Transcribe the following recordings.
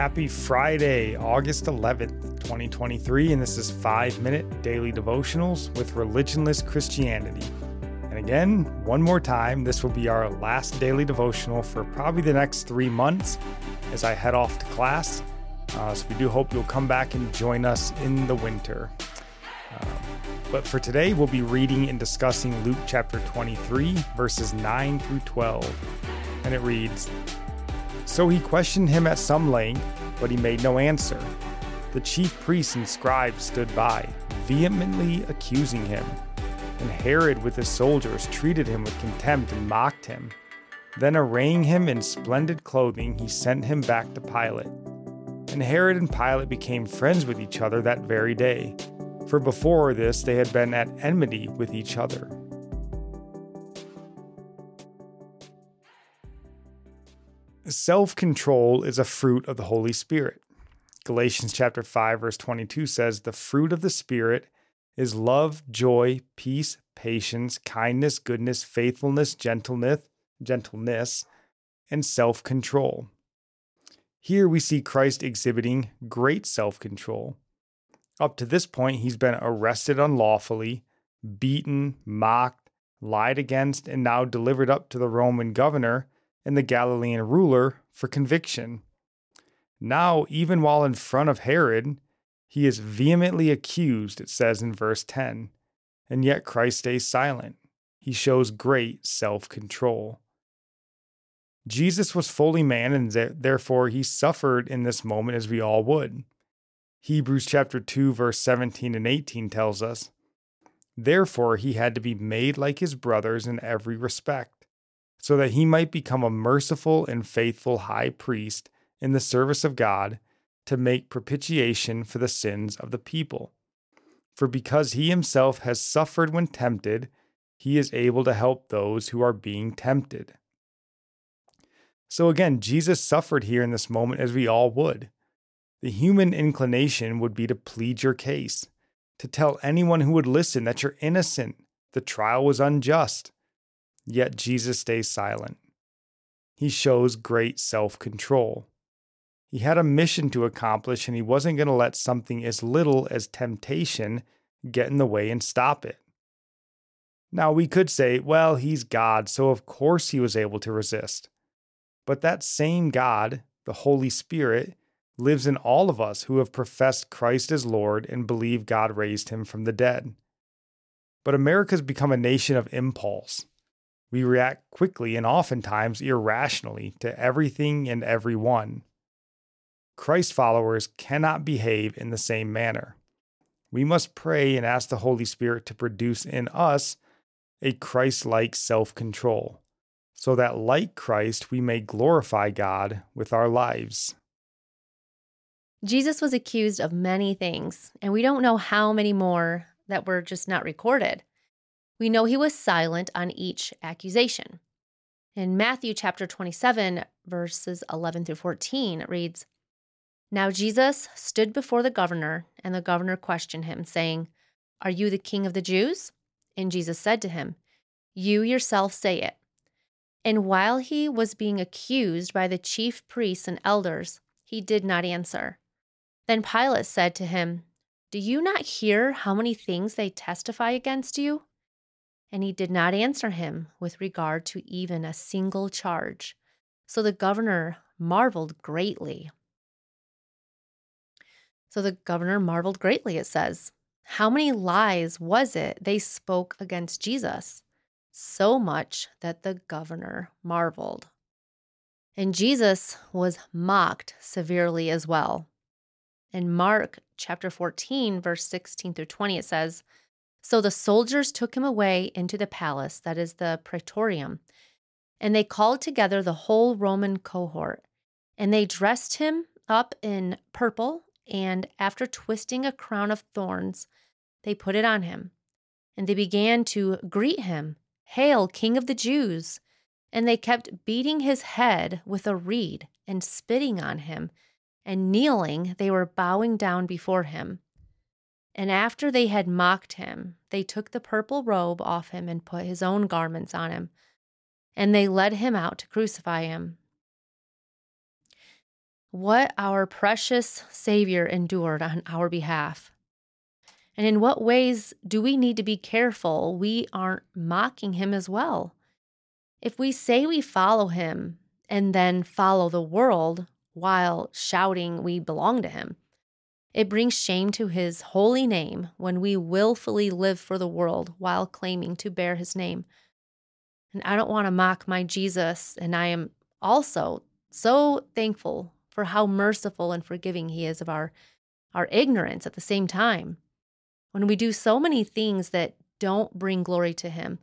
Happy Friday, August 11th, 2023, and this is 5 Minute Daily Devotionals with Religionless Christianity. And again, one more time, this will be our last daily devotional for probably the next three months as I head off to class. Uh, so we do hope you'll come back and join us in the winter. Uh, but for today, we'll be reading and discussing Luke chapter 23, verses 9 through 12. And it reads So he questioned him at some length, but he made no answer. The chief priests and scribes stood by, vehemently accusing him. And Herod with his soldiers treated him with contempt and mocked him. Then, arraying him in splendid clothing, he sent him back to Pilate. And Herod and Pilate became friends with each other that very day, for before this they had been at enmity with each other. Self control is a fruit of the Holy Spirit. Galatians chapter 5 verse 22 says the fruit of the spirit is love, joy, peace, patience, kindness, goodness, faithfulness, gentleness, gentleness, and self-control. Here we see Christ exhibiting great self-control. Up to this point, he's been arrested unlawfully, beaten, mocked, lied against, and now delivered up to the Roman governor and the Galilean ruler for conviction. Now, even while in front of Herod, he is vehemently accused, it says in verse 10, and yet Christ stays silent. He shows great self control. Jesus was fully man, and therefore he suffered in this moment as we all would. Hebrews chapter 2, verse 17 and 18 tells us, Therefore he had to be made like his brothers in every respect, so that he might become a merciful and faithful high priest in the service of God to make propitiation for the sins of the people. For because he himself has suffered when tempted, he is able to help those who are being tempted. So again, Jesus suffered here in this moment as we all would. The human inclination would be to plead your case, to tell anyone who would listen that you're innocent, the trial was unjust. Yet Jesus stays silent. He shows great self control. He had a mission to accomplish, and he wasn't going to let something as little as temptation get in the way and stop it. Now, we could say, well, he's God, so of course he was able to resist. But that same God, the Holy Spirit, lives in all of us who have professed Christ as Lord and believe God raised him from the dead. But America's become a nation of impulse. We react quickly and oftentimes irrationally to everything and everyone. Christ followers cannot behave in the same manner. We must pray and ask the Holy Spirit to produce in us a Christ like self control, so that, like Christ, we may glorify God with our lives. Jesus was accused of many things, and we don't know how many more that were just not recorded. We know he was silent on each accusation. In Matthew chapter 27, verses 11 through 14, it reads, now Jesus stood before the governor, and the governor questioned him, saying, Are you the king of the Jews? And Jesus said to him, You yourself say it. And while he was being accused by the chief priests and elders, he did not answer. Then Pilate said to him, Do you not hear how many things they testify against you? And he did not answer him with regard to even a single charge. So the governor marveled greatly. So the governor marveled greatly, it says. How many lies was it they spoke against Jesus? So much that the governor marveled. And Jesus was mocked severely as well. In Mark chapter 14, verse 16 through 20, it says, So the soldiers took him away into the palace, that is the praetorium, and they called together the whole Roman cohort, and they dressed him up in purple and after twisting a crown of thorns, they put it on him. And they began to greet him, Hail, King of the Jews! And they kept beating his head with a reed and spitting on him, and kneeling, they were bowing down before him. And after they had mocked him, they took the purple robe off him and put his own garments on him. And they led him out to crucify him. what our precious Savior endured on our behalf. And in what ways do we need to be careful we aren't mocking him as well? If we say we follow him and then follow the world while shouting we belong to him, it brings shame to his holy name when we willfully live for the world while claiming to bear his name. And I don't want to mock my Jesus, and I am also so thankful for how merciful and forgiving he is of our our ignorance at the same time. When we do so many things that don't bring glory to him,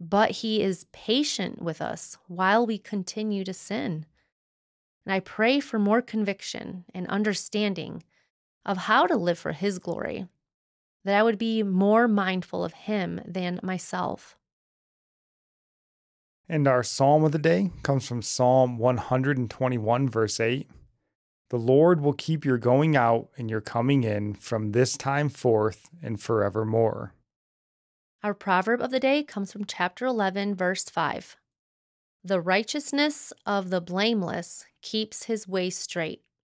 but he is patient with us while we continue to sin. And I pray for more conviction and understanding of how to live for his glory, that I would be more mindful of him than myself. And our psalm of the day comes from Psalm 121, verse 8. The Lord will keep your going out and your coming in from this time forth and forevermore. Our proverb of the day comes from chapter 11, verse 5. The righteousness of the blameless keeps his way straight,